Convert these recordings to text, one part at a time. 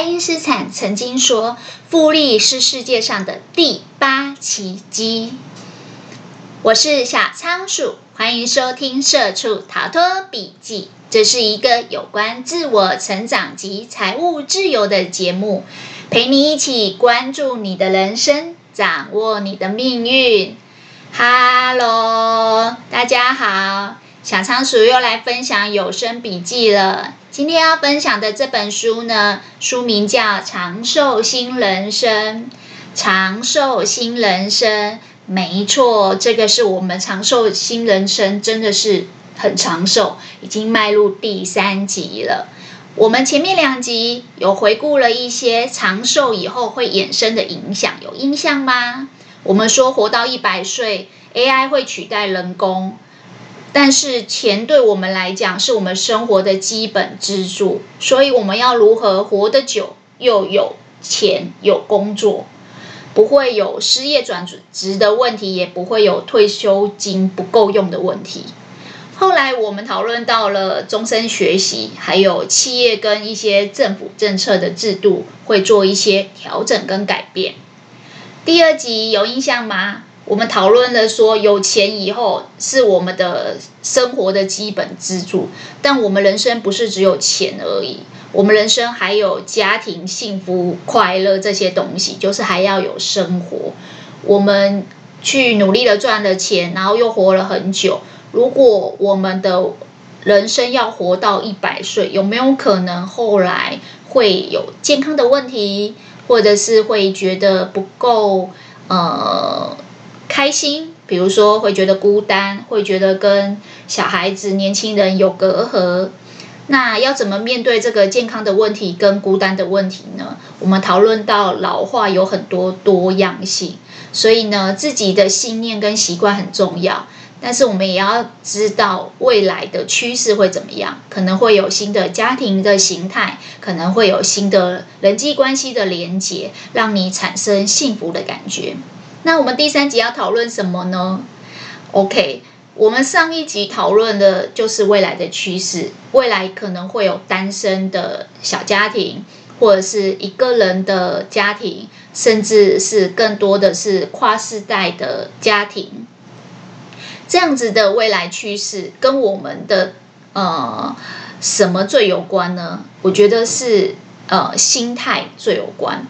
爱因斯坦曾经说：“复利是世界上的第八奇迹。”我是小仓鼠，欢迎收听《社畜逃脱笔记》。这是一个有关自我成长及财务自由的节目，陪你一起关注你的人生，掌握你的命运。Hello，大家好，小仓鼠又来分享有声笔记了。今天要分享的这本书呢，书名叫《长寿新人生》。长寿新人生，没错，这个是我们长寿新人生，真的是很长寿，已经迈入第三集了。我们前面两集有回顾了一些长寿以后会衍生的影响，有印象吗？我们说活到一百岁，AI 会取代人工，但是钱对我们来讲是我们生活的基本支柱，所以我们要如何活得久，又有钱有工作，不会有失业转职的问题，也不会有退休金不够用的问题。后来我们讨论到了终身学习，还有企业跟一些政府政策的制度会做一些调整跟改变。第二集有印象吗？我们讨论了说，有钱以后是我们的生活的基本支柱，但我们人生不是只有钱而已，我们人生还有家庭、幸福、快乐这些东西，就是还要有生活。我们去努力的赚了钱，然后又活了很久。如果我们的人生要活到一百岁，有没有可能后来会有健康的问题？或者是会觉得不够呃开心，比如说会觉得孤单，会觉得跟小孩子、年轻人有隔阂。那要怎么面对这个健康的问题跟孤单的问题呢？我们讨论到老化有很多多样性，所以呢，自己的信念跟习惯很重要。但是我们也要知道未来的趋势会怎么样，可能会有新的家庭的形态，可能会有新的人际关系的连结，让你产生幸福的感觉。那我们第三集要讨论什么呢？OK，我们上一集讨论的就是未来的趋势，未来可能会有单身的小家庭，或者是一个人的家庭，甚至是更多的是跨世代的家庭。这样子的未来趋势跟我们的呃什么最有关呢？我觉得是呃心态最有关。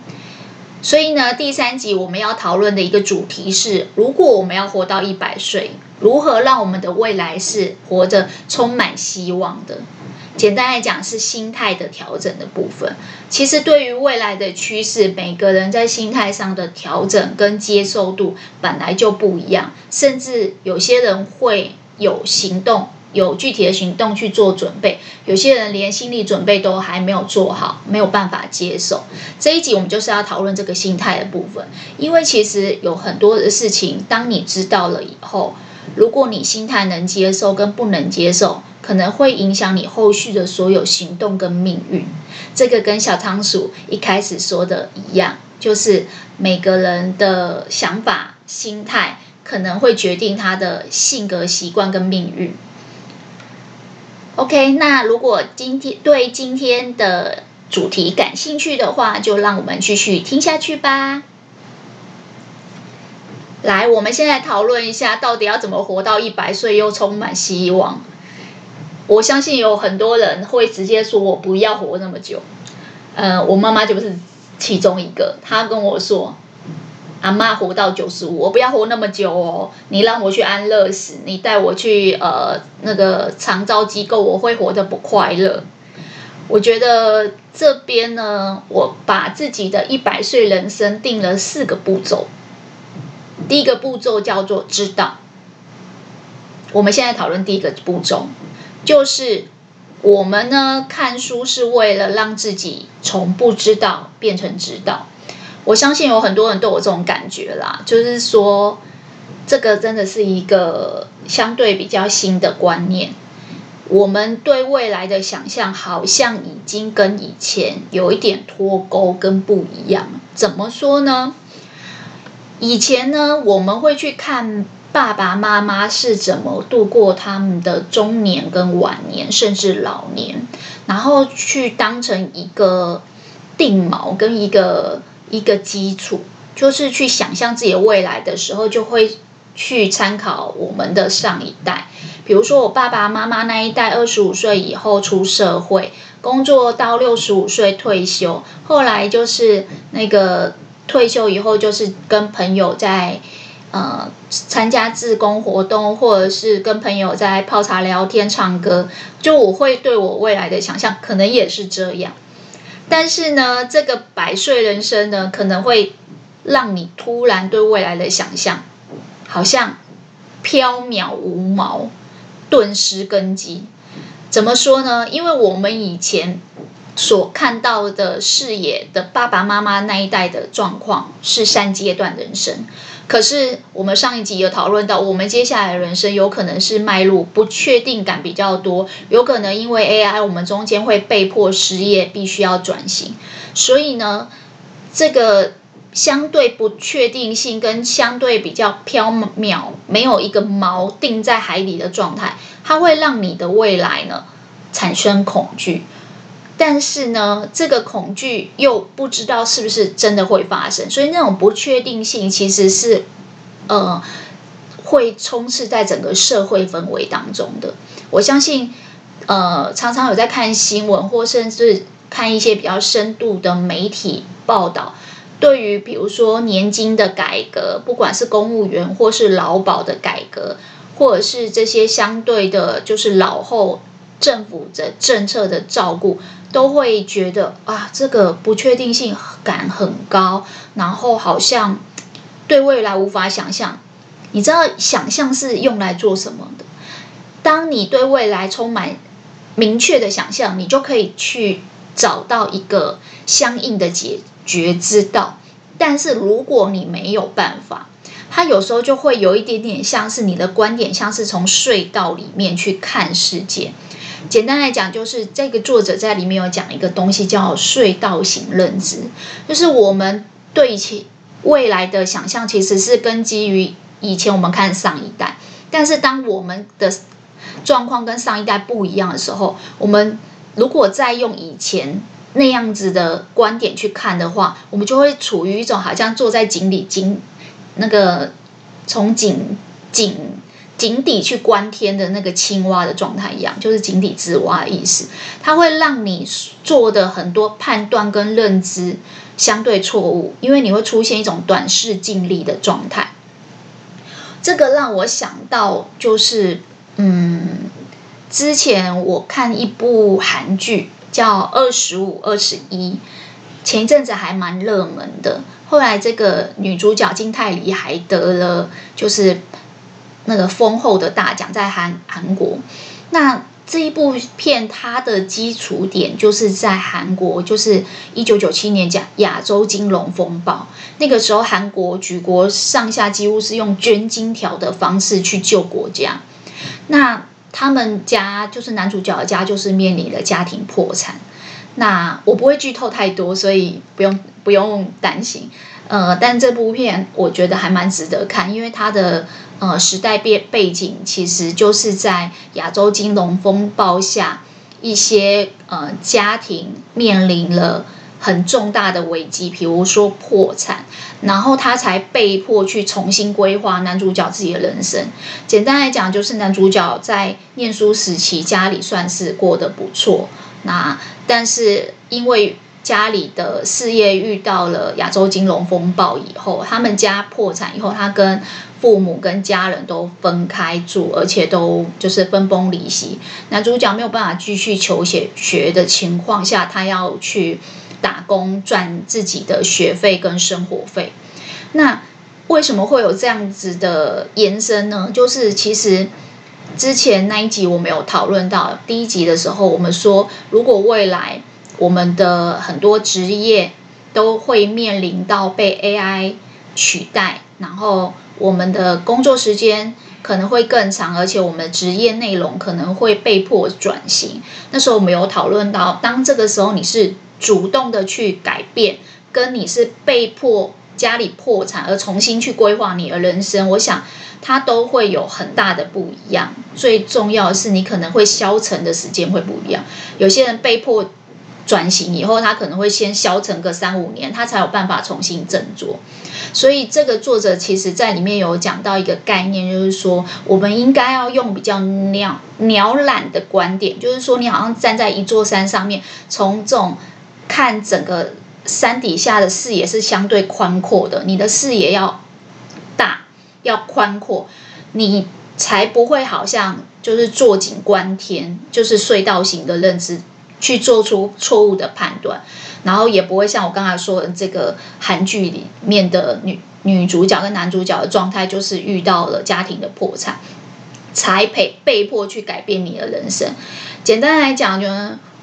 所以呢，第三集我们要讨论的一个主题是：如果我们要活到一百岁，如何让我们的未来是活着充满希望的？简单来讲，是心态的调整的部分。其实，对于未来的趋势，每个人在心态上的调整跟接受度本来就不一样。甚至有些人会有行动，有具体的行动去做准备；有些人连心理准备都还没有做好，没有办法接受。这一集我们就是要讨论这个心态的部分，因为其实有很多的事情，当你知道了以后，如果你心态能接受跟不能接受，可能会影响你后续的所有行动跟命运。这个跟小仓鼠一开始说的一样，就是每个人的想法、心态可能会决定他的性格、习惯跟命运。OK，那如果今天对今天的主题感兴趣的话，就让我们继续听下去吧。来，我们现在讨论一下，到底要怎么活到一百岁又充满希望。我相信有很多人会直接说：“我不要活那么久。”呃，我妈妈就不是其中一个。她跟我说：“阿妈活到九十五，我不要活那么久哦。你让我去安乐死，你带我去呃那个长照机构，我会活得不快乐。”我觉得这边呢，我把自己的一百岁人生定了四个步骤。第一个步骤叫做知道。我们现在讨论第一个步骤，就是我们呢看书是为了让自己从不知道变成知道。我相信有很多人都有这种感觉啦，就是说这个真的是一个相对比较新的观念。我们对未来的想象好像已经跟以前有一点脱钩跟不一样。怎么说呢？以前呢，我们会去看爸爸妈妈是怎么度过他们的中年跟晚年，甚至老年，然后去当成一个定锚跟一个一个基础，就是去想象自己的未来的时候，就会去参考我们的上一代。比如说我爸爸妈妈那一代，二十五岁以后出社会，工作到六十五岁退休，后来就是那个退休以后，就是跟朋友在呃参加志工活动，或者是跟朋友在泡茶聊天、唱歌。就我会对我未来的想象，可能也是这样。但是呢，这个百岁人生呢，可能会让你突然对未来的想象，好像飘渺无毛。顿失根基，怎么说呢？因为我们以前所看到的视野的爸爸妈妈那一代的状况是三阶段人生，可是我们上一集有讨论到，我们接下来的人生有可能是迈入不确定感比较多，有可能因为 AI，我们中间会被迫失业，必须要转型，所以呢，这个。相对不确定性跟相对比较飘渺，没有一个锚定在海里的状态，它会让你的未来呢产生恐惧。但是呢，这个恐惧又不知道是不是真的会发生，所以那种不确定性其实是呃会充斥在整个社会氛围当中的。我相信，呃，常常有在看新闻或甚至看一些比较深度的媒体报道。对于比如说年金的改革，不管是公务员或是劳保的改革，或者是这些相对的，就是老后政府的政策的照顾，都会觉得啊，这个不确定性感很高，然后好像对未来无法想象。你知道想象是用来做什么的？当你对未来充满明确的想象，你就可以去找到一个相应的解。决之道，但是如果你没有办法，它有时候就会有一点点像是你的观点，像是从隧道里面去看世界。简单来讲，就是这个作者在里面有讲一个东西叫隧道型认知，就是我们对其未来的想象其实是根基于以前我们看上一代，但是当我们的状况跟上一代不一样的时候，我们如果再用以前。那样子的观点去看的话，我们就会处于一种好像坐在井里井那个从井井井底去观天的那个青蛙的状态一样，就是井底之蛙的意思。它会让你做的很多判断跟认知相对错误，因为你会出现一种短视近利的状态。这个让我想到，就是嗯，之前我看一部韩剧。叫二十五二十一，前一阵子还蛮热门的。后来这个女主角金泰梨还得了就是那个丰厚的大奖，在韩韩国。那这一部片它的基础点就是在韩国，就是一九九七年讲亚洲金融风暴，那个时候韩国举国上下几乎是用捐金条的方式去救国家。那他们家就是男主角的家，就是面临了家庭破产。那我不会剧透太多，所以不用不用担心。呃，但这部片我觉得还蛮值得看，因为它的呃时代背背景其实就是在亚洲金融风暴下，一些呃家庭面临了。很重大的危机，比如说破产，然后他才被迫去重新规划男主角自己的人生。简单来讲，就是男主角在念书时期家里算是过得不错，那但是因为家里的事业遇到了亚洲金融风暴以后，他们家破产以后，他跟父母跟家人都分开住，而且都就是分崩离析。男主角没有办法继续求学学的情况下，他要去。打工赚自己的学费跟生活费，那为什么会有这样子的延伸呢？就是其实之前那一集我们有讨论到，第一集的时候我们说，如果未来我们的很多职业都会面临到被 AI 取代，然后我们的工作时间可能会更长，而且我们的职业内容可能会被迫转型。那时候我们有讨论到，当这个时候你是主动的去改变，跟你是被迫家里破产而重新去规划你的人生，我想它都会有很大的不一样。最重要的是，你可能会消沉的时间会不一样。有些人被迫转型以后，他可能会先消沉个三五年，他才有办法重新振作。所以这个作者其实在里面有讲到一个概念，就是说我们应该要用比较鸟鸟懒的观点，就是说你好像站在一座山上面，从这种看整个山底下的视野是相对宽阔的，你的视野要大，要宽阔，你才不会好像就是坐井观天，就是隧道型的认知。去做出错误的判断，然后也不会像我刚才说的这个韩剧里面的女女主角跟男主角的状态，就是遇到了家庭的破产，才被被迫去改变你的人生。简单来讲，就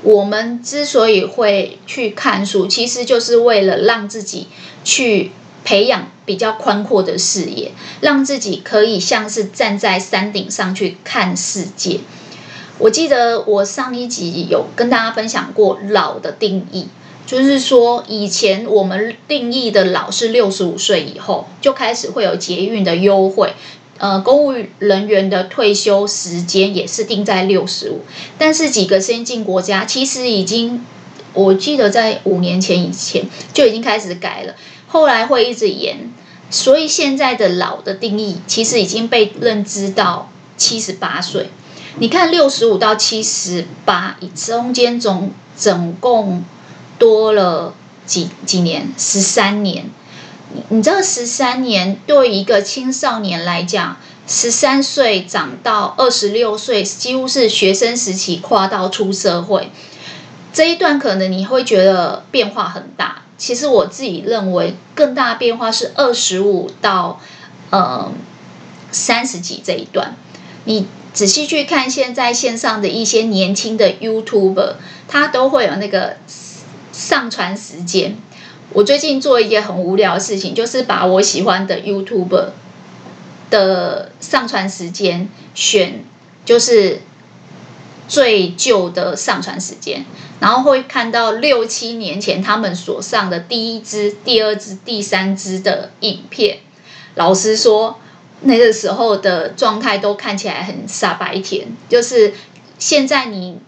我们之所以会去看书，其实就是为了让自己去培养比较宽阔的视野，让自己可以像是站在山顶上去看世界。我记得我上一集有跟大家分享过老的定义，就是说以前我们定义的老是六十五岁以后就开始会有捷运的优惠，呃，公务人员的退休时间也是定在六十五，但是几个先进国家其实已经，我记得在五年前以前就已经开始改了，后来会一直延，所以现在的老的定义其实已经被认知到七十八岁。你看，六十五到七十八，中间总总共多了几几年？十三年。你你这十三年对一个青少年来讲，十三岁长到二十六岁，几乎是学生时期跨到出社会这一段，可能你会觉得变化很大。其实我自己认为，更大的变化是二十五到呃三十几这一段，你。仔细去看现在线上的一些年轻的 YouTuber，他都会有那个上传时间。我最近做一件很无聊的事情，就是把我喜欢的 YouTuber 的上传时间选，就是最旧的上传时间，然后会看到六七年前他们所上的第一支、第二支、第三支的影片。老实说。那个时候的状态都看起来很傻白甜，就是现在你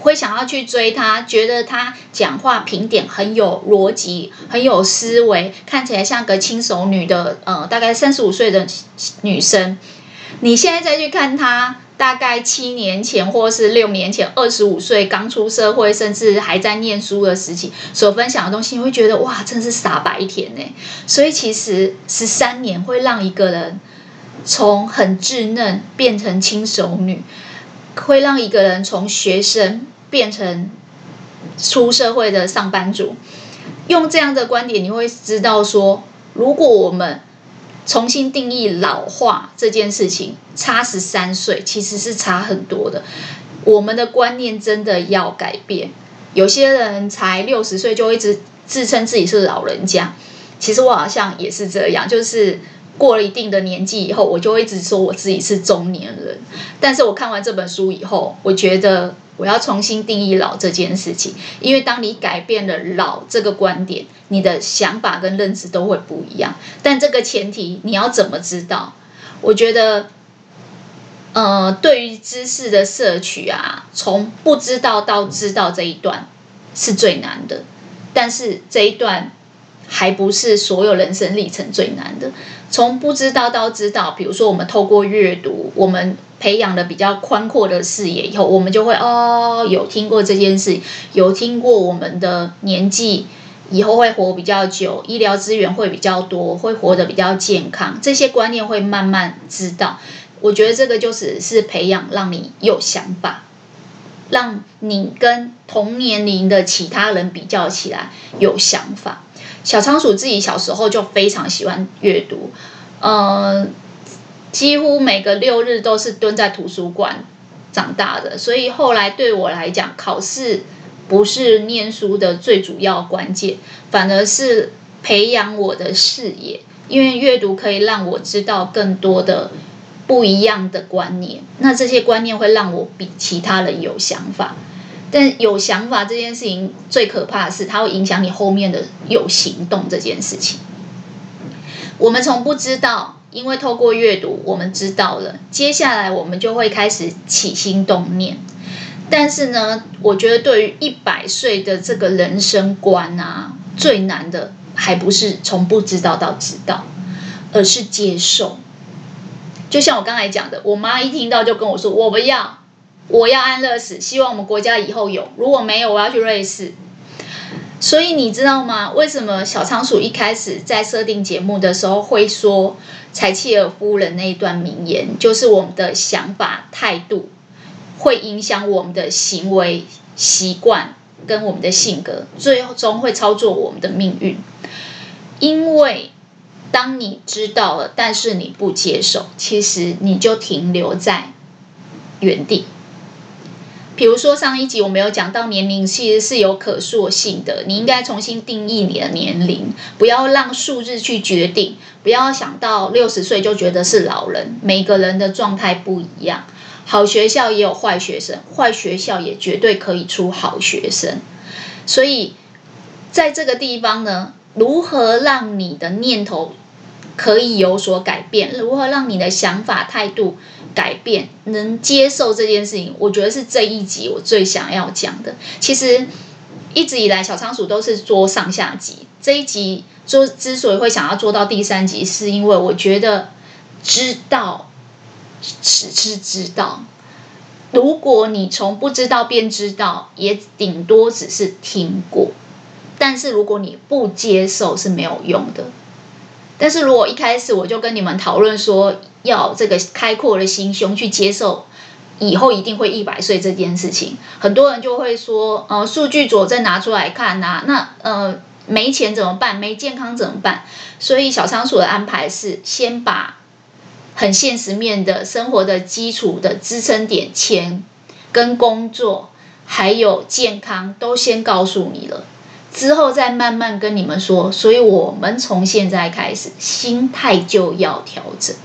会想要去追他，觉得他讲话评点很有逻辑，很有思维，看起来像个轻熟女的，呃，大概三十五岁的女生。你现在再去看他，大概七年前或是六年前，二十五岁刚出社会，甚至还在念书的时期所分享的东西，你会觉得哇，真是傻白甜呢。所以其实十三年会让一个人。从很稚嫩变成轻熟女，会让一个人从学生变成出社会的上班族。用这样的观点，你会知道说，如果我们重新定义老化这件事情，差十三岁其实是差很多的。我们的观念真的要改变。有些人才六十岁就一直自称自己是老人家，其实我好像也是这样，就是。过了一定的年纪以后，我就一直说我自己是中年人。但是我看完这本书以后，我觉得我要重新定义老这件事情，因为当你改变了老这个观点，你的想法跟认知都会不一样。但这个前提你要怎么知道？我觉得，呃，对于知识的摄取啊，从不知道到知道这一段是最难的。但是这一段。还不是所有人生历程最难的。从不知道到知道，比如说我们透过阅读，我们培养了比较宽阔的视野以后，我们就会哦，有听过这件事，有听过我们的年纪以后会活比较久，医疗资源会比较多，会活得比较健康，这些观念会慢慢知道。我觉得这个就是是培养，让你有想法，让你跟同年龄的其他人比较起来有想法。小仓鼠自己小时候就非常喜欢阅读，呃，几乎每个六日都是蹲在图书馆长大的，所以后来对我来讲，考试不是念书的最主要关键，反而是培养我的视野，因为阅读可以让我知道更多的不一样的观念，那这些观念会让我比其他人有想法。但有想法这件事情最可怕的是，它会影响你后面的有行动这件事情。我们从不知道，因为透过阅读，我们知道了，接下来我们就会开始起心动念。但是呢，我觉得对于一百岁的这个人生观啊，最难的还不是从不知道到知道，而是接受。就像我刚才讲的，我妈一听到就跟我说：“我不要，我要安乐死，希望我们国家以后有，如果没有，我要去瑞士。”所以你知道吗？为什么小仓鼠一开始在设定节目的时候会说柴契尔夫人那一段名言，就是我们的想法态度会影响我们的行为习惯跟我们的性格，最终会操作我们的命运。因为当你知道了，但是你不接受，其实你就停留在原地。比如说上一集我没有讲到年龄其实是有可塑性的，你应该重新定义你的年龄，不要让数字去决定，不要想到六十岁就觉得是老人。每个人的状态不一样，好学校也有坏学生，坏学校也绝对可以出好学生。所以在这个地方呢，如何让你的念头可以有所改变？如何让你的想法态度？改变，能接受这件事情，我觉得是这一集我最想要讲的。其实一直以来，小仓鼠都是做上下集。这一集做之所以会想要做到第三集，是因为我觉得知道只是知道。如果你从不知道变知道，也顶多只是听过。但是如果你不接受，是没有用的。但是如果一开始我就跟你们讨论说，要这个开阔的心胸去接受以后一定会一百岁这件事情，很多人就会说，呃，数据佐证拿出来看呐、那呃没钱怎么办？没健康怎么办？所以小仓鼠的安排是先把很现实面的生活的基础的支撑点，钱跟工作还有健康都先告诉你了，之后再慢慢跟你们说。所以我们从现在开始，心态就要调整。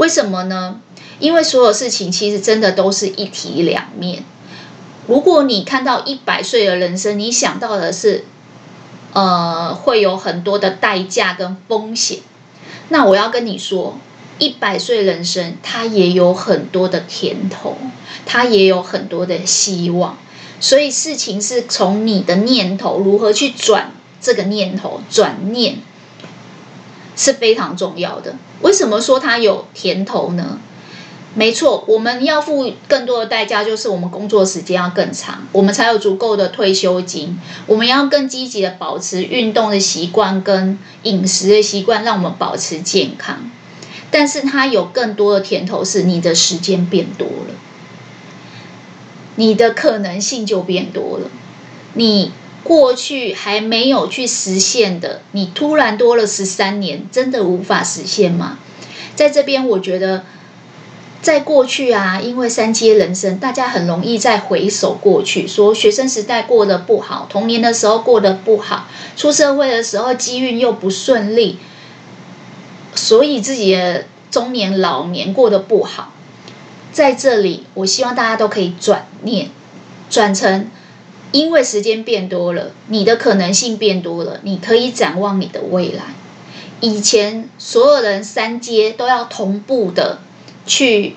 为什么呢？因为所有事情其实真的都是一体两面。如果你看到一百岁的人生，你想到的是，呃，会有很多的代价跟风险。那我要跟你说，一百岁人生它也有很多的甜头，它也有很多的希望。所以事情是从你的念头如何去转这个念头，转念是非常重要的。为什么说它有甜头呢？没错，我们要付更多的代价，就是我们工作时间要更长，我们才有足够的退休金。我们要更积极的保持运动的习惯跟饮食的习惯，让我们保持健康。但是它有更多的甜头，是你的时间变多了，你的可能性就变多了，你。过去还没有去实现的，你突然多了十三年，真的无法实现吗？在这边，我觉得，在过去啊，因为三阶人生，大家很容易再回首过去，说学生时代过得不好，童年的时候过得不好，出社会的时候机运又不顺利，所以自己的中年、老年过得不好。在这里，我希望大家都可以转念，转成。因为时间变多了，你的可能性变多了，你可以展望你的未来。以前所有人三阶都要同步的去，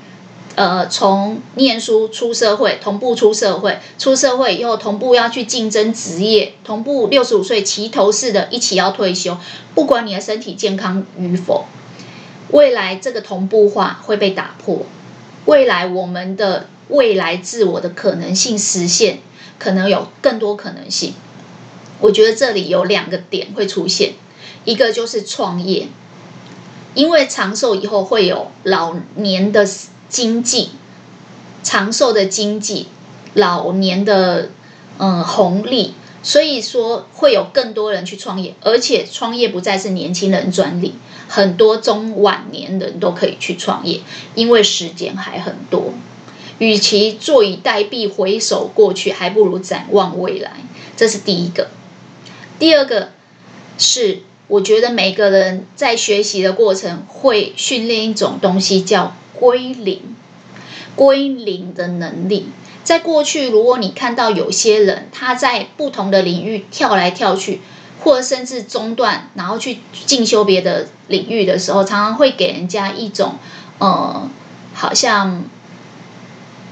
呃，从念书出社会，同步出社会，出社会以后同步要去竞争职业，同步六十五岁齐头式的一起要退休，不管你的身体健康与否，未来这个同步化会被打破，未来我们的未来自我的可能性实现。可能有更多可能性，我觉得这里有两个点会出现，一个就是创业，因为长寿以后会有老年的经济，长寿的经济，老年的嗯红利，所以说会有更多人去创业，而且创业不再是年轻人专利，很多中晚年人都可以去创业，因为时间还很多。与其坐以待毙，回首过去，还不如展望未来。这是第一个。第二个是，我觉得每个人在学习的过程会训练一种东西，叫归零。归零的能力，在过去，如果你看到有些人他在不同的领域跳来跳去，或甚至中断，然后去进修别的领域的时候，常常会给人家一种，呃，好像。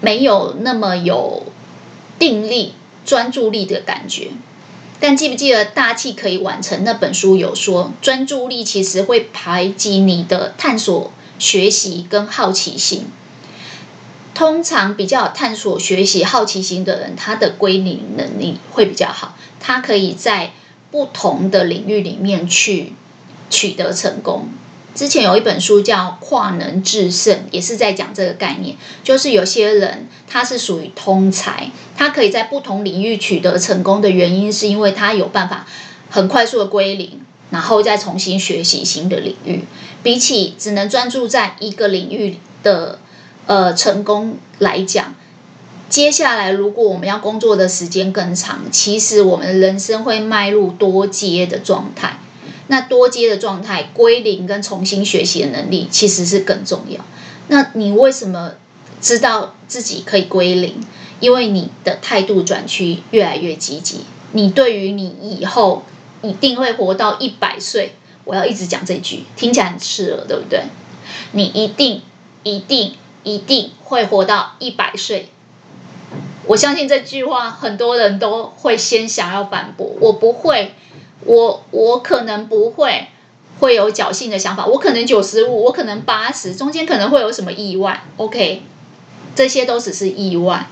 没有那么有定力、专注力的感觉。但记不记得大器可以完成那本书有说，专注力其实会排挤你的探索、学习跟好奇心。通常比较有探索、学习、好奇心的人，他的归零能力会比较好，他可以在不同的领域里面去取得成功。之前有一本书叫《跨能制胜》，也是在讲这个概念，就是有些人他是属于通才，他可以在不同领域取得成功的原因，是因为他有办法很快速的归零，然后再重新学习新的领域，比起只能专注在一个领域的呃成功来讲，接下来如果我们要工作的时间更长，其实我们的人生会迈入多阶的状态。那多阶的状态，归零跟重新学习的能力其实是更重要。那你为什么知道自己可以归零？因为你的态度转趋越来越积极。你对于你以后一定会活到一百岁，我要一直讲这句，听起来很刺耳，对不对？你一定、一定、一定会活到一百岁。我相信这句话很多人都会先想要反驳，我不会。我我可能不会会有侥幸的想法，我可能九十五，我可能八十，中间可能会有什么意外？OK，这些都只是意外。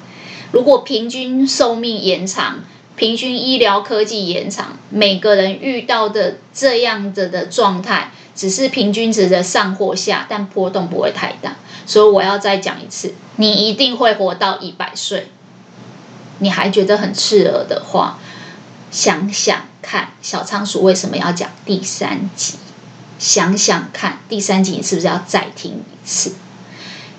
如果平均寿命延长，平均医疗科技延长，每个人遇到的这样子的状态，只是平均值的上或下，但波动不会太大。所以我要再讲一次，你一定会活到一百岁。你还觉得很刺耳的话，想想。看小仓鼠为什么要讲第三集？想想看，第三集你是不是要再听一次？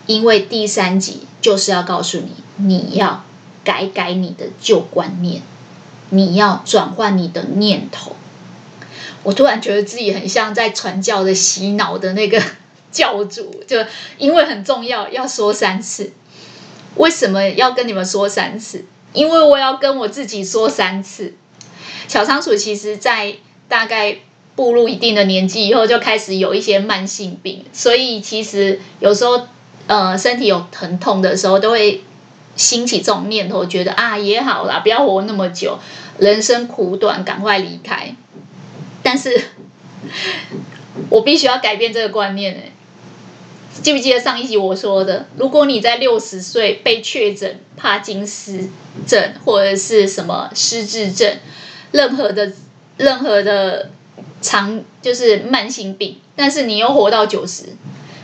因为第三集就是要告诉你，你要改改你的旧观念，你要转换你的念头。我突然觉得自己很像在传教的洗脑的那个教主，就因为很重要，要说三次。为什么要跟你们说三次？因为我要跟我自己说三次。小仓鼠其实，在大概步入一定的年纪以后，就开始有一些慢性病，所以其实有时候，呃，身体有疼痛的时候，都会兴起这种念头，觉得啊，也好啦，不要活那么久，人生苦短，赶快离开。但是，我必须要改变这个观念欸。记不记得上一集我说的？如果你在六十岁被确诊帕金斯症或者是什么失智症，任何的任何的长就是慢性病，但是你又活到九十，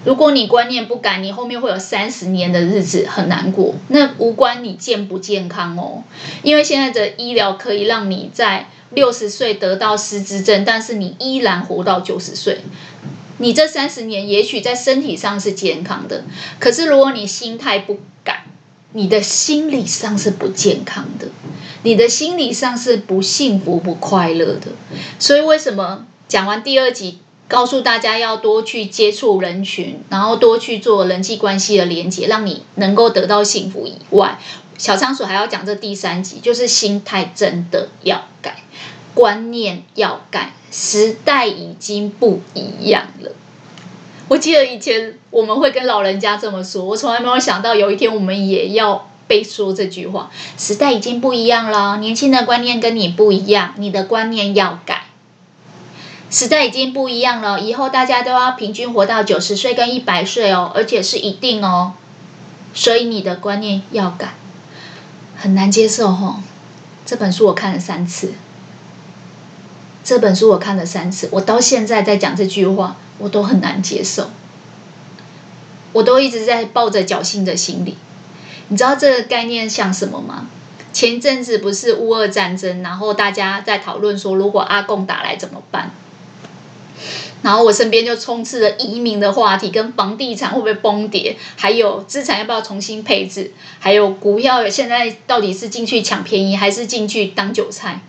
如果你观念不改，你后面会有三十年的日子很难过。那无关你健不健康哦，因为现在的医疗可以让你在六十岁得到失智症，但是你依然活到九十岁。你这三十年也许在身体上是健康的，可是如果你心态不改，你的心理上是不健康的。你的心理上是不幸福、不快乐的，所以为什么讲完第二集，告诉大家要多去接触人群，然后多去做人际关系的连接，让你能够得到幸福以外，小仓鼠还要讲这第三集，就是心态真的要改，观念要改，时代已经不一样了。我记得以前我们会跟老人家这么说，我从来没有想到有一天我们也要。被说这句话，时代已经不一样了，年轻的观念跟你不一样，你的观念要改。时代已经不一样了，以后大家都要平均活到九十岁跟一百岁哦，而且是一定哦，所以你的观念要改，很难接受哦。这本书我看了三次，这本书我看了三次，我到现在在讲这句话，我都很难接受，我都一直在抱着侥幸的心理。你知道这个概念像什么吗？前阵子不是乌俄战争，然后大家在讨论说，如果阿贡打来怎么办？然后我身边就充斥了移民的话题，跟房地产会不会崩跌，还有资产要不要重新配置，还有股票现在到底是进去抢便宜，还是进去当韭菜？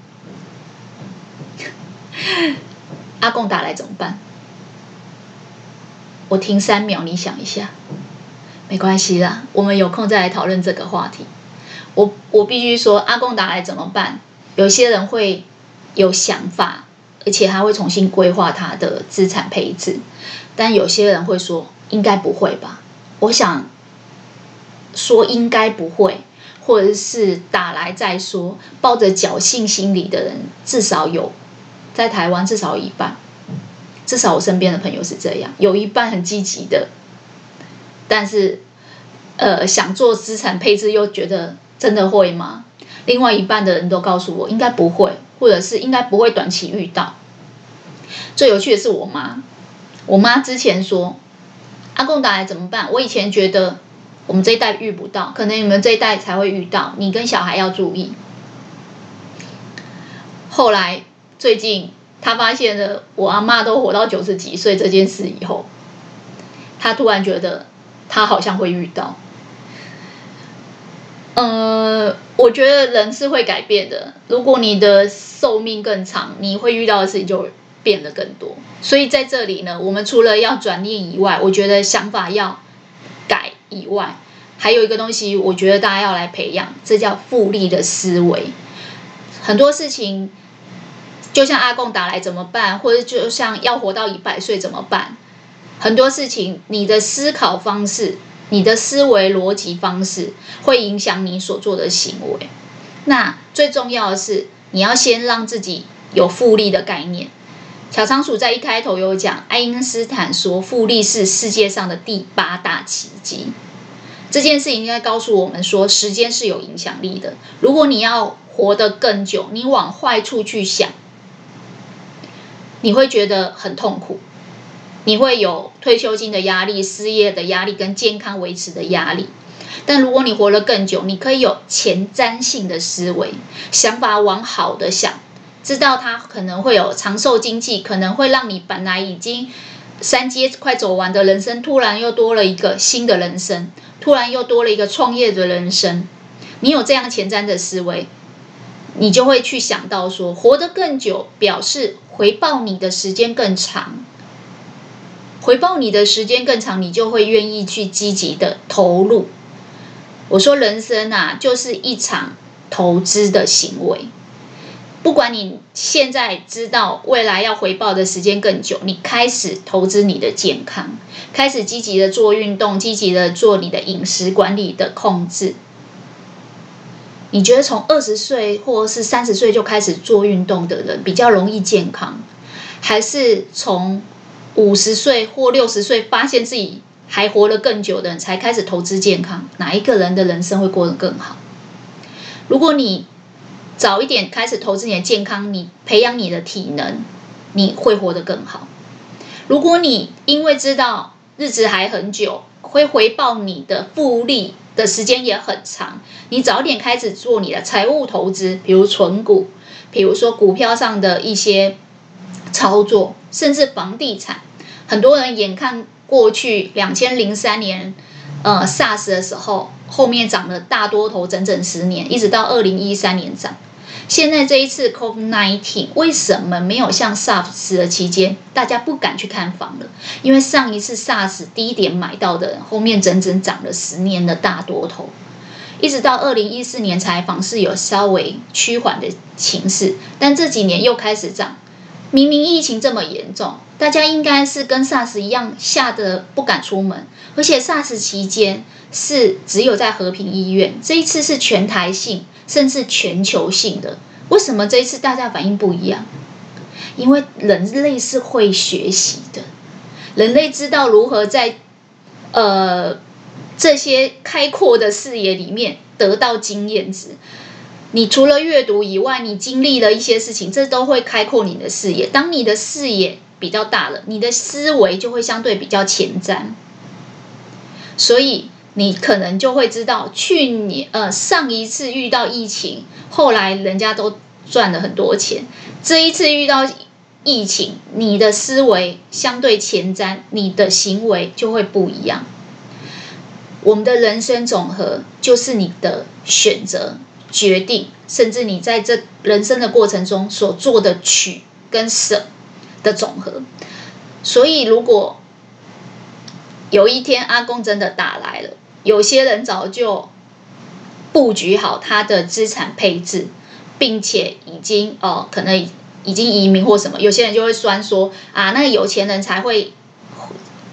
阿贡打来怎么办？我停三秒，你想一下。没关系啦，我们有空再来讨论这个话题。我我必须说，阿贡打来怎么办？有些人会有想法，而且他会重新规划他的资产配置。但有些人会说，应该不会吧？我想说应该不会，或者是打来再说，抱着侥幸心理的人，至少有在台湾至少有一半，至少我身边的朋友是这样，有一半很积极的，但是呃想做资产配置又觉得真的会吗？另外一半的人都告诉我应该不会，或者是应该不会短期遇到。最有趣的是我妈，我妈之前说。阿公打来怎么办？我以前觉得我们这一代遇不到，可能你们这一代才会遇到。你跟小孩要注意。后来最近他发现了我阿嬷都活到九十几岁这件事以后，他突然觉得他好像会遇到。呃，我觉得人是会改变的。如果你的寿命更长，你会遇到的事情就变得更多，所以在这里呢，我们除了要转念以外，我觉得想法要改以外，还有一个东西，我觉得大家要来培养，这叫复利的思维。很多事情，就像阿贡打来怎么办，或者就像要活到一百岁怎么办？很多事情，你的思考方式、你的思维逻辑方式，会影响你所做的行为。那最重要的是，你要先让自己有复利的概念。小仓鼠在一开头有讲，爱因斯坦说复利是世界上的第八大奇迹。这件事情应该告诉我们说，时间是有影响力的。如果你要活得更久，你往坏处去想，你会觉得很痛苦，你会有退休金的压力、失业的压力跟健康维持的压力。但如果你活得更久，你可以有前瞻性的思维，想法往好的想。知道它可能会有长寿经济，可能会让你本来已经三阶快走完的人生，突然又多了一个新的人生，突然又多了一个创业的人生。你有这样前瞻的思维，你就会去想到说，活得更久，表示回报你的时间更长。回报你的时间更长，你就会愿意去积极的投入。我说人生啊，就是一场投资的行为。不管你现在知道未来要回报的时间更久，你开始投资你的健康，开始积极的做运动，积极的做你的饮食管理的控制。你觉得从二十岁或是三十岁就开始做运动的人比较容易健康，还是从五十岁或六十岁发现自己还活得更久的人才开始投资健康？哪一个人的人生会过得更好？如果你早一点开始投资你的健康，你培养你的体能，你会活得更好。如果你因为知道日子还很久，会回报你的复利的时间也很长，你早点开始做你的财务投资，比如存股，比如说股票上的一些操作，甚至房地产。很多人眼看过去两千零三年，呃，SARS 的时候，后面涨了大多头整整十年，一直到二零一三年涨。现在这一次 COVID-19 为什么没有像 SARS 的期间，大家不敢去看房了？因为上一次 SARS 低点买到的，后面整整涨了十年的大多头，一直到二零一四年才房市有稍微趋缓的情势，但这几年又开始涨。明明疫情这么严重，大家应该是跟 SARS 一样吓得不敢出门，而且 SARS 期间是只有在和平医院，这一次是全台性。甚至全球性的，为什么这一次大家反应不一样？因为人类是会学习的，人类知道如何在呃这些开阔的视野里面得到经验值。你除了阅读以外，你经历了一些事情，这都会开阔你的视野。当你的视野比较大了，你的思维就会相对比较前瞻。所以。你可能就会知道，去年呃上一次遇到疫情，后来人家都赚了很多钱。这一次遇到疫情，你的思维相对前瞻，你的行为就会不一样。我们的人生总和就是你的选择、决定，甚至你在这人生的过程中所做的取跟舍的总和。所以，如果有一天阿公真的打来了，有些人早就布局好他的资产配置，并且已经哦，可能已经移民或什么。有些人就会酸说啊，那有钱人才会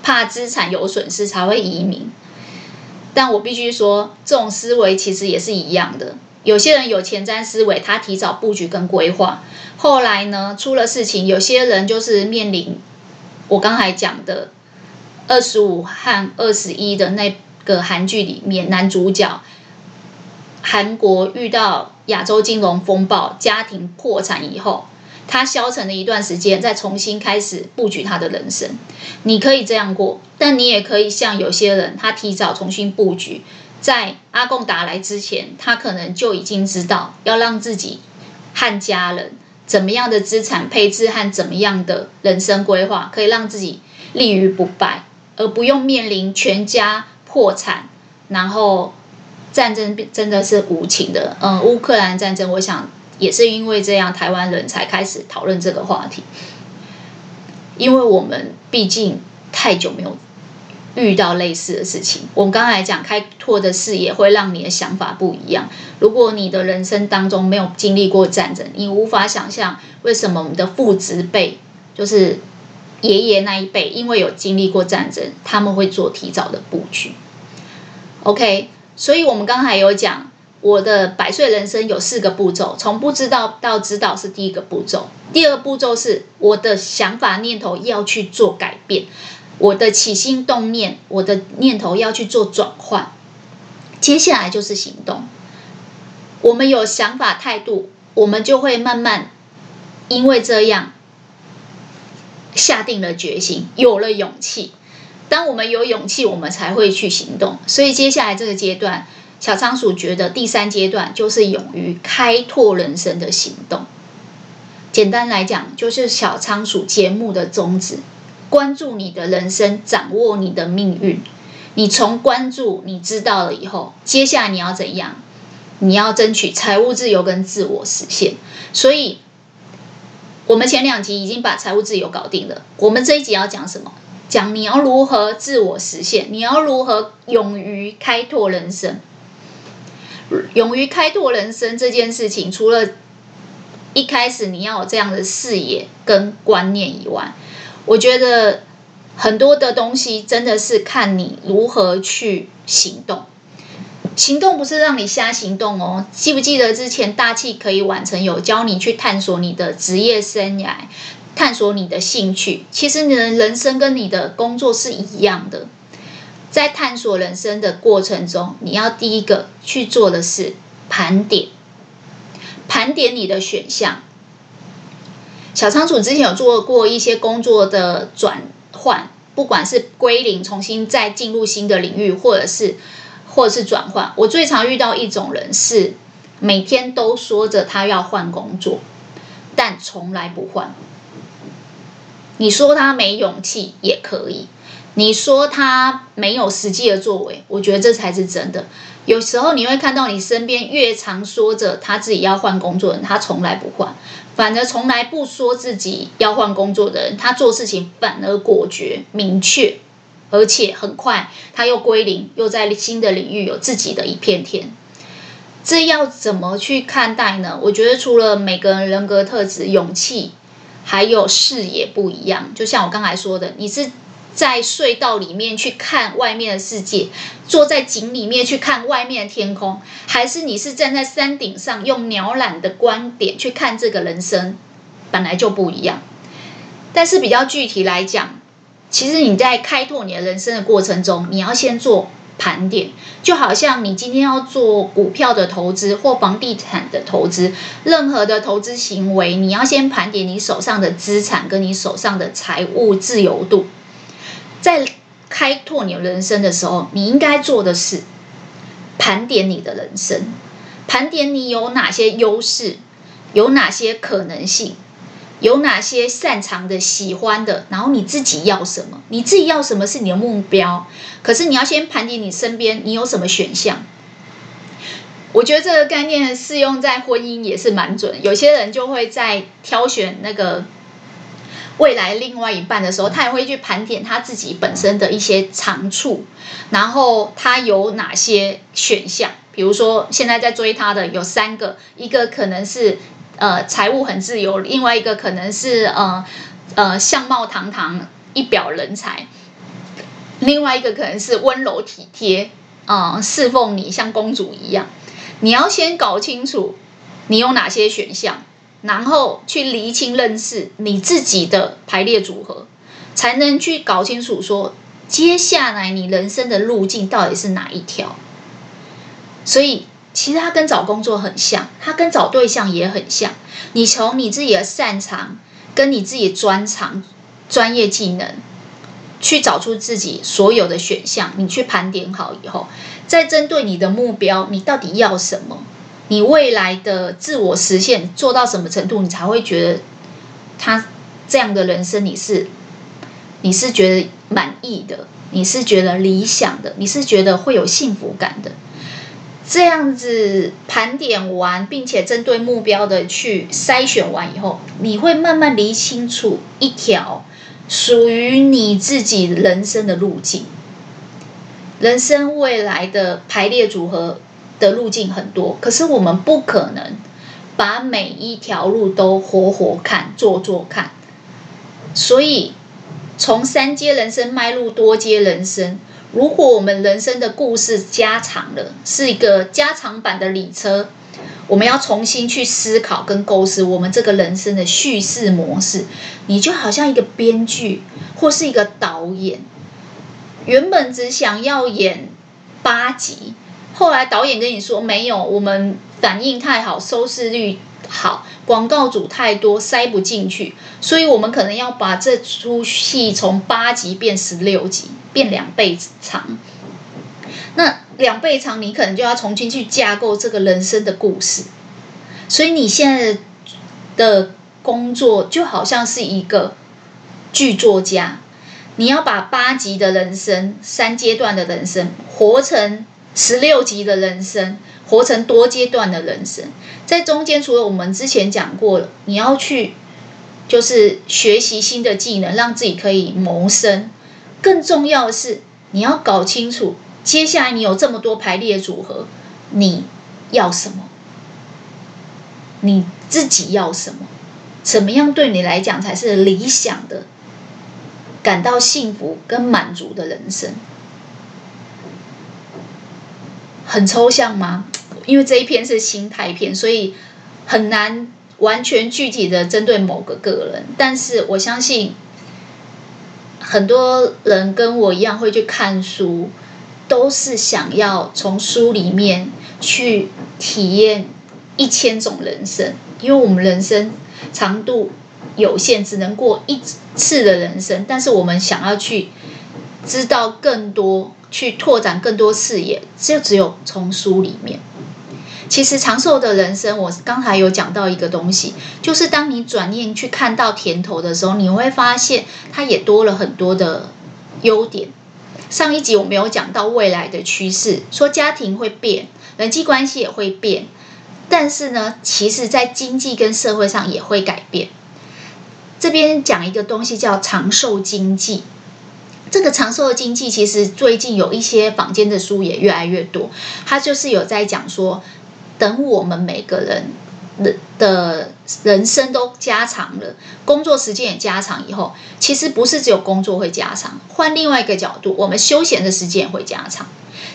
怕资产有损失才会移民。但我必须说，这种思维其实也是一样的。有些人有前瞻思维，他提早布局跟规划，后来呢，出了事情，有些人就是面临我刚才讲的二十五和二十一的那个韩剧里面男主角，韩国遇到亚洲金融风暴，家庭破产以后。他消沉了一段时间，再重新开始布局他的人生。你可以这样过，但你也可以像有些人，他提早重新布局，在阿贡打来之前，他可能就已经知道要让自己和家人怎么样的资产配置和怎么样的人生规划，可以让自己立于不败，而不用面临全家破产，然后战争真的是无情的。嗯，乌克兰战争，我想。也是因为这样，台湾人才开始讨论这个话题。因为我们毕竟太久没有遇到类似的事情。我们刚才讲开拓的视野会让你的想法不一样。如果你的人生当中没有经历过战争，你无法想象为什么我们的父执辈，就是爷爷那一辈，因为有经历过战争，他们会做提早的布局。OK，所以我们刚才有讲。我的百岁人生有四个步骤，从不知道到知道是第一个步骤。第二个步骤是我的想法念头要去做改变，我的起心动念，我的念头要去做转换。接下来就是行动。我们有想法态度，我们就会慢慢因为这样下定了决心，有了勇气。当我们有勇气，我们才会去行动。所以接下来这个阶段。小仓鼠觉得第三阶段就是勇于开拓人生的行动。简单来讲，就是小仓鼠节目的宗旨：关注你的人生，掌握你的命运。你从关注，你知道了以后，接下来你要怎样？你要争取财务自由跟自我实现。所以，我们前两集已经把财务自由搞定了。我们这一集要讲什么？讲你要如何自我实现，你要如何勇于开拓人生。勇于开拓人生这件事情，除了一开始你要有这样的视野跟观念以外，我觉得很多的东西真的是看你如何去行动。行动不是让你瞎行动哦。记不记得之前大器可以完成，有教你去探索你的职业生涯，探索你的兴趣。其实你的人生跟你的工作是一样的。在探索人生的过程中，你要第一个去做的是盘点，盘点你的选项。小仓鼠之前有做过一些工作的转换，不管是归零、重新再进入新的领域，或者是或者是转换。我最常遇到一种人是每天都说着他要换工作，但从来不换。你说他没勇气也可以。你说他没有实际的作为，我觉得这才是真的。有时候你会看到你身边越常说着他自己要换工作的人，他从来不换；反而从来不说自己要换工作的人，他做事情反而果决、明确，而且很快他又归零，又在新的领域有自己的一片天。这要怎么去看待呢？我觉得除了每个人人格特质、勇气，还有视野不一样。就像我刚才说的，你是。在隧道里面去看外面的世界，坐在井里面去看外面的天空，还是你是站在山顶上用鸟瞰的观点去看这个人生，本来就不一样。但是比较具体来讲，其实你在开拓你的人生的过程中，你要先做盘点，就好像你今天要做股票的投资或房地产的投资，任何的投资行为，你要先盘点你手上的资产跟你手上的财务自由度。在开拓你人生的时候，你应该做的是盘点你的人生，盘点你有哪些优势，有哪些可能性，有哪些擅长的、喜欢的，然后你自己要什么？你自己要什么是你的目标？可是你要先盘点你身边你有什么选项。我觉得这个概念适用在婚姻也是蛮准。有些人就会在挑选那个。未来另外一半的时候，他也会去盘点他自己本身的一些长处，然后他有哪些选项。比如说，现在在追他的有三个，一个可能是呃财务很自由，另外一个可能是呃呃相貌堂堂、一表人才，另外一个可能是温柔体贴，呃侍奉你，像公主一样。你要先搞清楚你有哪些选项，然后去厘清认识你自己的排列组合，才能去搞清楚说接下来你人生的路径到底是哪一条。所以，其实它跟找工作很像，它跟找对象也很像。你从你自己的擅长跟你自己的专长、专业技能，去找出自己所有的选项，你去盘点好以后，再针对你的目标，你到底要什么？你未来的自我实现做到什么程度，你才会觉得他这样的人生你是你是觉得满意的，你是觉得理想的，你是觉得会有幸福感的。这样子盘点完，并且针对目标的去筛选完以后，你会慢慢理清楚一条属于你自己人生的路径。人生未来的排列组合的路径很多，可是我们不可能把每一条路都活活看、做做看。所以，从三阶人生迈入多阶人生。如果我们人生的故事加长了，是一个加长版的列车，我们要重新去思考跟构思我们这个人生的叙事模式。你就好像一个编剧或是一个导演，原本只想要演八集，后来导演跟你说没有，我们反应太好，收视率好。广告组太多，塞不进去，所以我们可能要把这出戏从八集变十六集，变两倍长。那两倍长，你可能就要重新去架构这个人生的故事。所以你现在的工作就好像是一个剧作家，你要把八集的人生、三阶段的人生活成十六级的人生。活成多阶段的人生，在中间除了我们之前讲过了，你要去就是学习新的技能，让自己可以谋生。更重要的是，你要搞清楚接下来你有这么多排列组合，你要什么？你自己要什么？怎么样对你来讲才是理想的、感到幸福跟满足的人生？很抽象吗？因为这一篇是心态篇，所以很难完全具体的针对某个个人。但是我相信，很多人跟我一样会去看书，都是想要从书里面去体验一千种人生。因为我们人生长度有限，只能过一次的人生，但是我们想要去知道更多。去拓展更多视野，就只有从书里面。其实长寿的人生，我刚才有讲到一个东西，就是当你转念去看到甜头的时候，你会发现它也多了很多的优点。上一集我没有讲到未来的趋势，说家庭会变，人际关系也会变，但是呢，其实在经济跟社会上也会改变。这边讲一个东西叫长寿经济。这个长寿的经济，其实最近有一些坊间的书也越来越多。他就是有在讲说，等我们每个人的的人生都加长了，工作时间也加长以后，其实不是只有工作会加长，换另外一个角度，我们休闲的时间也会加长。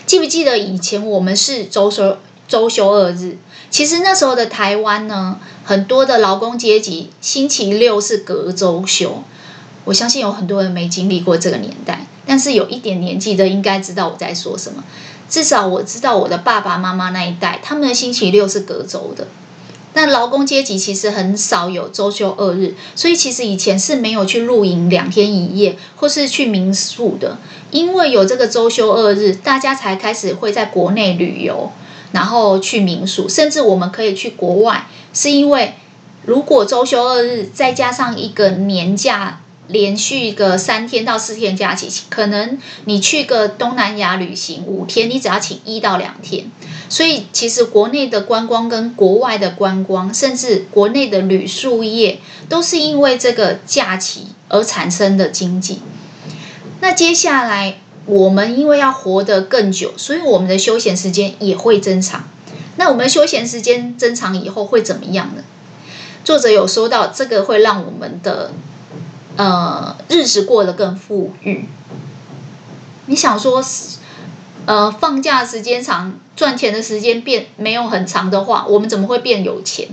记不记得以前我们是周休周休二日？其实那时候的台湾呢，很多的劳工阶级星期六是隔周休。我相信有很多人没经历过这个年代，但是有一点年纪的应该知道我在说什么。至少我知道我的爸爸妈妈那一代，他们的星期六是隔周的。那劳工阶级其实很少有周休二日，所以其实以前是没有去露营两天一夜，或是去民宿的。因为有这个周休二日，大家才开始会在国内旅游，然后去民宿，甚至我们可以去国外，是因为如果周休二日再加上一个年假。连续个三天到四天假期，可能你去个东南亚旅行五天，你只要请一到两天。所以其实国内的观光跟国外的观光，甚至国内的旅宿业，都是因为这个假期而产生的经济。那接下来我们因为要活得更久，所以我们的休闲时间也会增长。那我们休闲时间增长以后会怎么样呢？作者有说到，这个会让我们的。呃，日子过得更富裕。你想说，呃，放假时间长，赚钱的时间变没有很长的话，我们怎么会变有钱？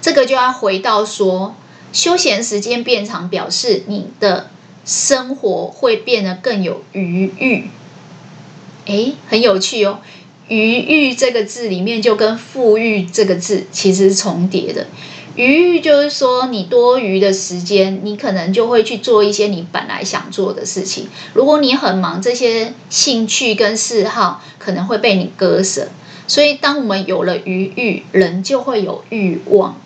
这个就要回到说，休闲时间变长，表示你的生活会变得更有余裕。诶，很有趣哦。余裕这个字里面就跟富裕这个字其实是重叠的。余裕就是说，你多余的时间，你可能就会去做一些你本来想做的事情。如果你很忙，这些兴趣跟嗜好可能会被你割舍。所以，当我们有了余裕，人就会有欲望，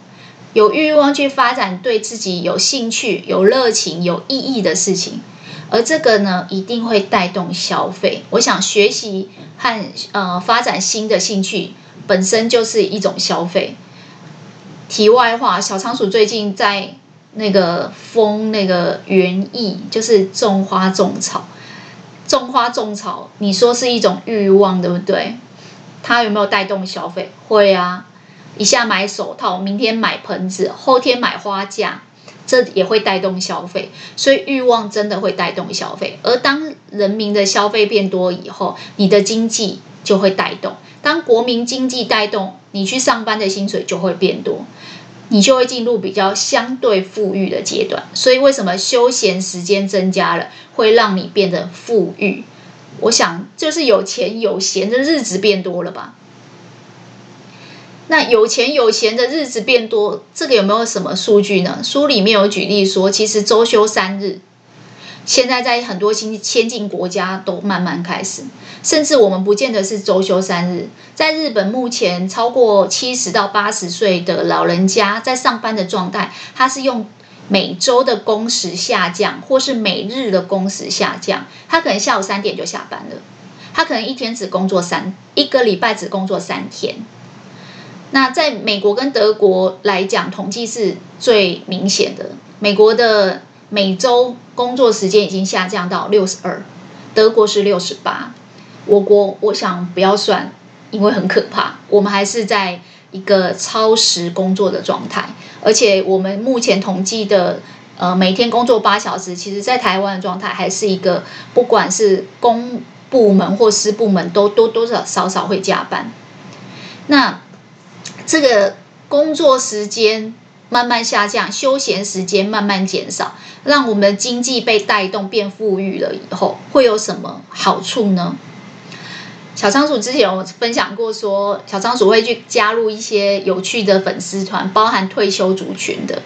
有欲望去发展对自己有兴趣、有热情、有意义的事情。而这个呢，一定会带动消费。我想，学习和呃发展新的兴趣本身就是一种消费。题外话，小仓鼠最近在那个封那个园艺，就是种花种草，种花种草，你说是一种欲望，对不对？它有没有带动消费？会啊，一下买手套，明天买盆子，后天买花架，这也会带动消费。所以欲望真的会带动消费。而当人民的消费变多以后，你的经济就会带动。当国民经济带动，你去上班的薪水就会变多，你就会进入比较相对富裕的阶段。所以，为什么休闲时间增加了，会让你变得富裕？我想，就是有钱有闲的日子变多了吧？那有钱有闲的日子变多，这个有没有什么数据呢？书里面有举例说，其实周休三日。现在在很多新先进国家都慢慢开始，甚至我们不见得是周休三日。在日本，目前超过七十到八十岁的老人家在上班的状态，他是用每周的工时下降，或是每日的工时下降。他可能下午三点就下班了，他可能一天只工作三，一个礼拜只工作三天。那在美国跟德国来讲，统计是最明显的。美国的每周工作时间已经下降到六十二，德国是六十八，我国我想不要算，因为很可怕。我们还是在一个超时工作的状态，而且我们目前统计的，呃，每天工作八小时，其实在台湾的状态还是一个，不管是公部门或私部门，都多多少少少会加班。那这个工作时间。慢慢下降，休闲时间慢慢减少，让我们的经济被带动变富裕了以后，会有什么好处呢？小仓鼠之前有分享过说，说小仓鼠会去加入一些有趣的粉丝团，包含退休族群的。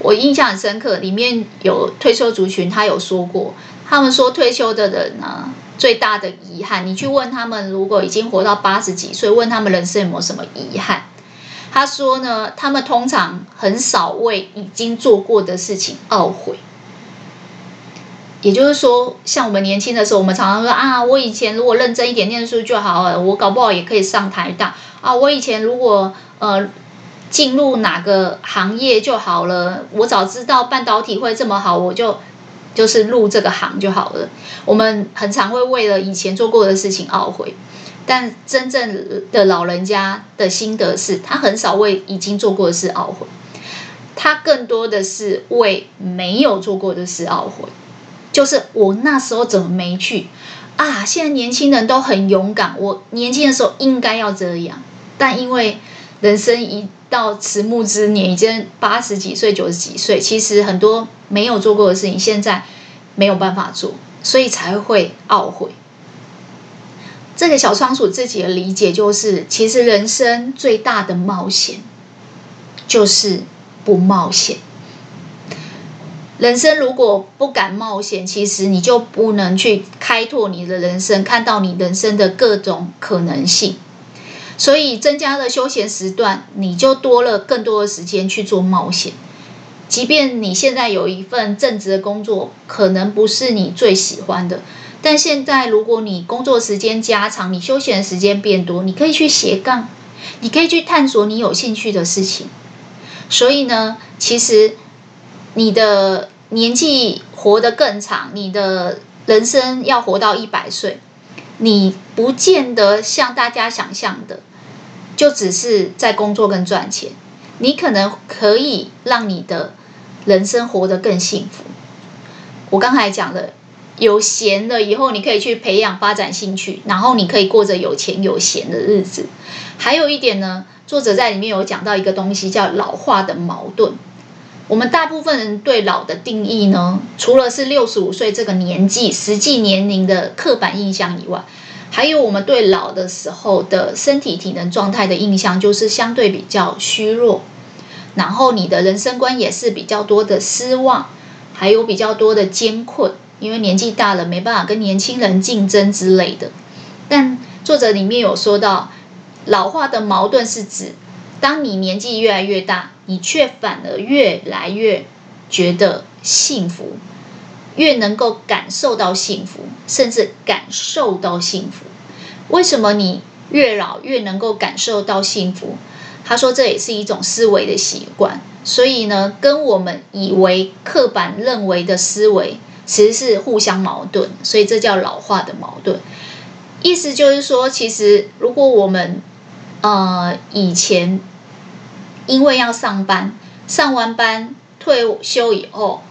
我印象很深刻，里面有退休族群，他有说过，他们说退休的人呢，最大的遗憾，你去问他们，如果已经活到八十几岁，问他们人生有没有什么遗憾？他说呢，他们通常很少为已经做过的事情懊悔。也就是说，像我们年轻的时候，我们常常说啊，我以前如果认真一点念书就好了，我搞不好也可以上台大啊。我以前如果呃进入哪个行业就好了，我早知道半导体会这么好，我就就是入这个行就好了。我们很常会为了以前做过的事情懊悔。但真正的老人家的心得是，他很少为已经做过的事懊悔，他更多的是为没有做过的事懊悔。就是我那时候怎么没去啊？现在年轻人都很勇敢，我年轻的时候应该要这样。但因为人生一到迟暮之年，已经八十几岁、九十几岁，其实很多没有做过的事情，现在没有办法做，所以才会懊悔。这个小仓鼠自己的理解就是，其实人生最大的冒险就是不冒险。人生如果不敢冒险，其实你就不能去开拓你的人生，看到你人生的各种可能性。所以增加了休闲时段，你就多了更多的时间去做冒险。即便你现在有一份正职的工作，可能不是你最喜欢的。但现在，如果你工作时间加长，你休闲时间变多，你可以去斜杠，你可以去探索你有兴趣的事情。所以呢，其实你的年纪活得更长，你的人生要活到一百岁，你不见得像大家想象的，就只是在工作跟赚钱。你可能可以让你的人生活得更幸福。我刚才讲的。有闲了以后，你可以去培养发展兴趣，然后你可以过着有钱有闲的日子。还有一点呢，作者在里面有讲到一个东西叫老化的矛盾。我们大部分人对老的定义呢，除了是六十五岁这个年纪实际年龄的刻板印象以外，还有我们对老的时候的身体体能状态的印象，就是相对比较虚弱，然后你的人生观也是比较多的失望，还有比较多的艰困。因为年纪大了，没办法跟年轻人竞争之类的。但作者里面有说到，老化的矛盾是指，当你年纪越来越大，你却反而越来越觉得幸福，越能够感受到幸福，甚至感受到幸福。为什么你越老越能够感受到幸福？他说这也是一种思维的习惯。所以呢，跟我们以为刻板认为的思维。其实是互相矛盾，所以这叫老化的矛盾。意思就是说，其实如果我们呃以前因为要上班，上完班退休以后，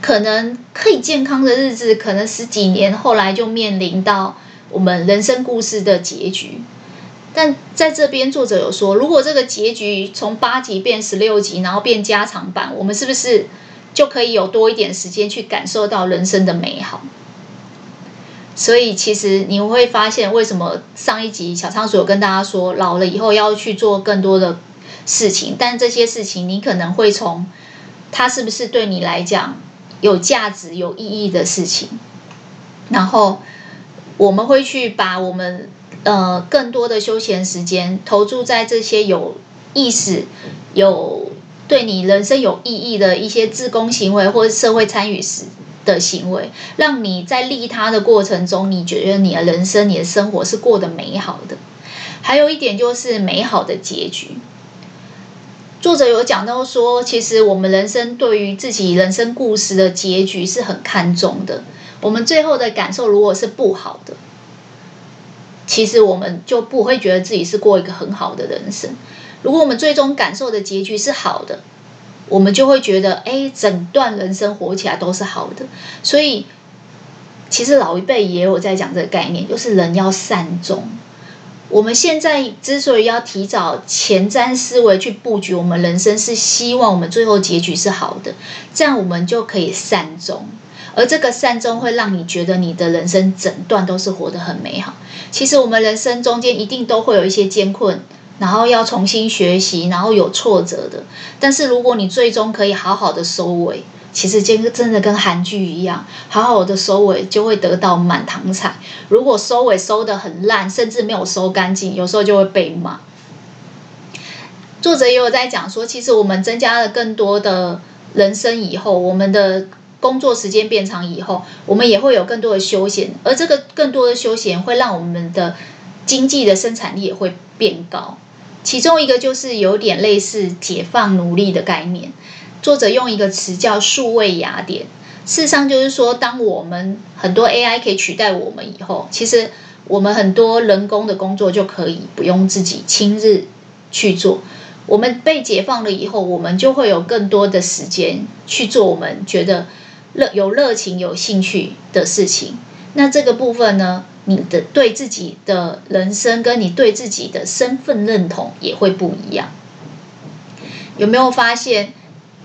可能可以健康的日子，可能十几年后来就面临到我们人生故事的结局。但在这边作者有说，如果这个结局从八集变十六集，然后变加长版，我们是不是？就可以有多一点时间去感受到人生的美好，所以其实你会发现，为什么上一集小仓鼠有跟大家说，老了以后要去做更多的事情，但这些事情你可能会从它是不是对你来讲有价值、有意义的事情，然后我们会去把我们呃更多的休闲时间投注在这些有意思、有。对你人生有意义的一些自工行为或者社会参与时的行为，让你在利他的过程中，你觉得你的人生、你的生活是过得美好的。还有一点就是美好的结局。作者有讲到说，其实我们人生对于自己人生故事的结局是很看重的。我们最后的感受如果是不好的，其实我们就不会觉得自己是过一个很好的人生。如果我们最终感受的结局是好的，我们就会觉得，哎，整段人生活起来都是好的。所以，其实老一辈也有在讲这个概念，就是人要善终。我们现在之所以要提早前瞻思维去布局我们人生，是希望我们最后结局是好的，这样我们就可以善终。而这个善终会让你觉得你的人生整段都是活得很美好。其实我们人生中间一定都会有一些艰困。然后要重新学习，然后有挫折的。但是如果你最终可以好好的收尾，其实这个真的跟韩剧一样，好好的收尾就会得到满堂彩。如果收尾收得很烂，甚至没有收干净，有时候就会被骂。作者也有在讲说，其实我们增加了更多的人生以后，我们的工作时间变长以后，我们也会有更多的休闲，而这个更多的休闲会让我们的经济的生产力也会变高。其中一个就是有点类似解放奴隶的概念，作者用一个词叫数位雅典。事实上就是说，当我们很多 AI 可以取代我们以后，其实我们很多人工的工作就可以不用自己亲自去做。我们被解放了以后，我们就会有更多的时间去做我们觉得热有热情、有兴趣的事情。那这个部分呢？你的对自己的人生跟你对自己的身份认同也会不一样。有没有发现，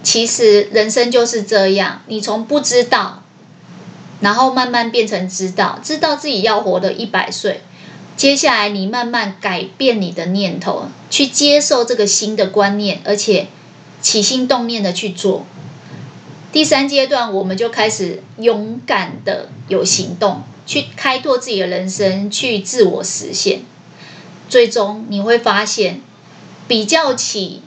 其实人生就是这样，你从不知道，然后慢慢变成知道，知道自己要活得一百岁，接下来你慢慢改变你的念头，去接受这个新的观念，而且起心动念的去做。第三阶段，我们就开始勇敢的有行动。去开拓自己的人生，去自我实现，最终你会发现，比较起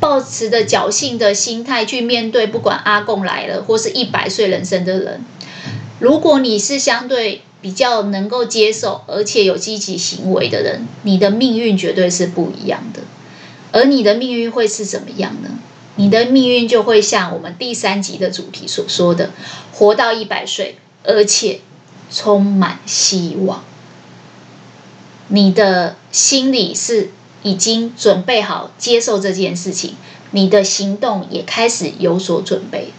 抱持的侥幸的心态去面对，不管阿贡来了或是一百岁人生的人，如果你是相对比较能够接受而且有积极行为的人，你的命运绝对是不一样的。而你的命运会是怎么样呢？你的命运就会像我们第三集的主题所说的，活到一百岁，而且。充满希望，你的心里是已经准备好接受这件事情，你的行动也开始有所准备。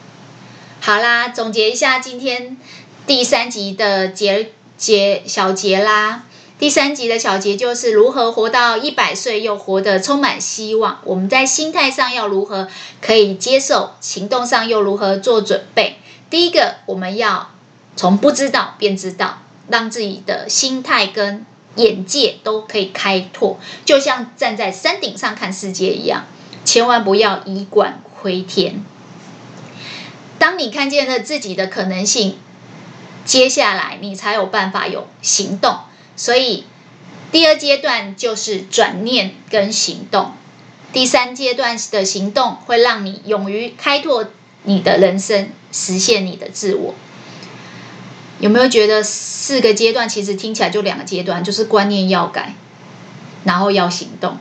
好啦，总结一下今天第三集的节节小节啦。第三集的小节就是如何活到一百岁又活得充满希望。我们在心态上要如何可以接受，行动上又如何做准备？第一个，我们要从不知道变知道，让自己的心态跟眼界都可以开拓，就像站在山顶上看世界一样。千万不要以管窥天。当你看见了自己的可能性，接下来你才有办法有行动。所以，第二阶段就是转念跟行动。第三阶段的行动会让你勇于开拓你的人生，实现你的自我。有没有觉得四个阶段其实听起来就两个阶段，就是观念要改，然后要行动。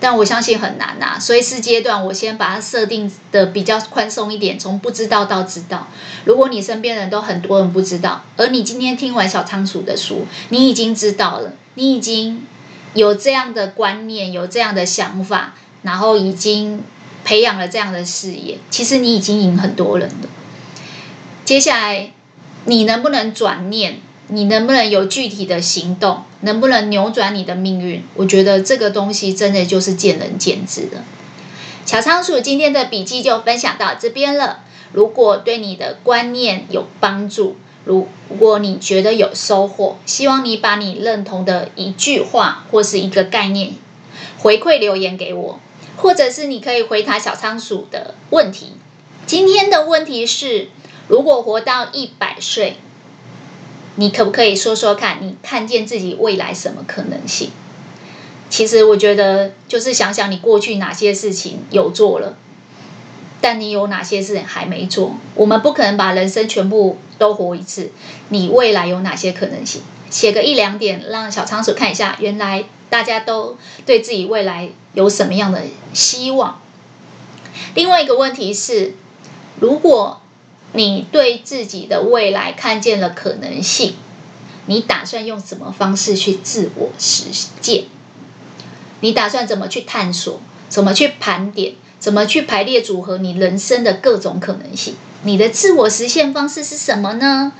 但我相信很难呐，所以四阶段我先把它设定的比较宽松一点，从不知道到知道。如果你身边人都很多人不知道，而你今天听完小仓鼠的书，你已经知道了，你已经有这样的观念，有这样的想法，然后已经培养了这样的视野，其实你已经赢很多人了。接下来，你能不能转念？你能不能有具体的行动？能不能扭转你的命运？我觉得这个东西真的就是见仁见智的。小仓鼠今天的笔记就分享到这边了。如果对你的观念有帮助，如果你觉得有收获，希望你把你认同的一句话或是一个概念回馈留言给我，或者是你可以回答小仓鼠的问题。今天的问题是：如果活到一百岁，你可不可以说说看，你看见自己未来什么可能性？其实我觉得，就是想想你过去哪些事情有做了，但你有哪些事还没做。我们不可能把人生全部都活一次，你未来有哪些可能性？写个一两点，让小仓鼠看一下，原来大家都对自己未来有什么样的希望。另外一个问题是，如果你对自己的未来看见了可能性，你打算用什么方式去自我实践？你打算怎么去探索？怎么去盘点？怎么去排列组合你人生的各种可能性？你的自我实现方式是什么呢？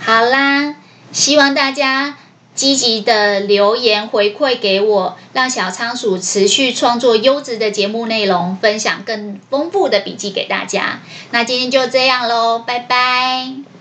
好啦，希望大家。积极的留言回馈给我，让小仓鼠持续创作优质的节目内容，分享更丰富的笔记给大家。那今天就这样喽，拜拜。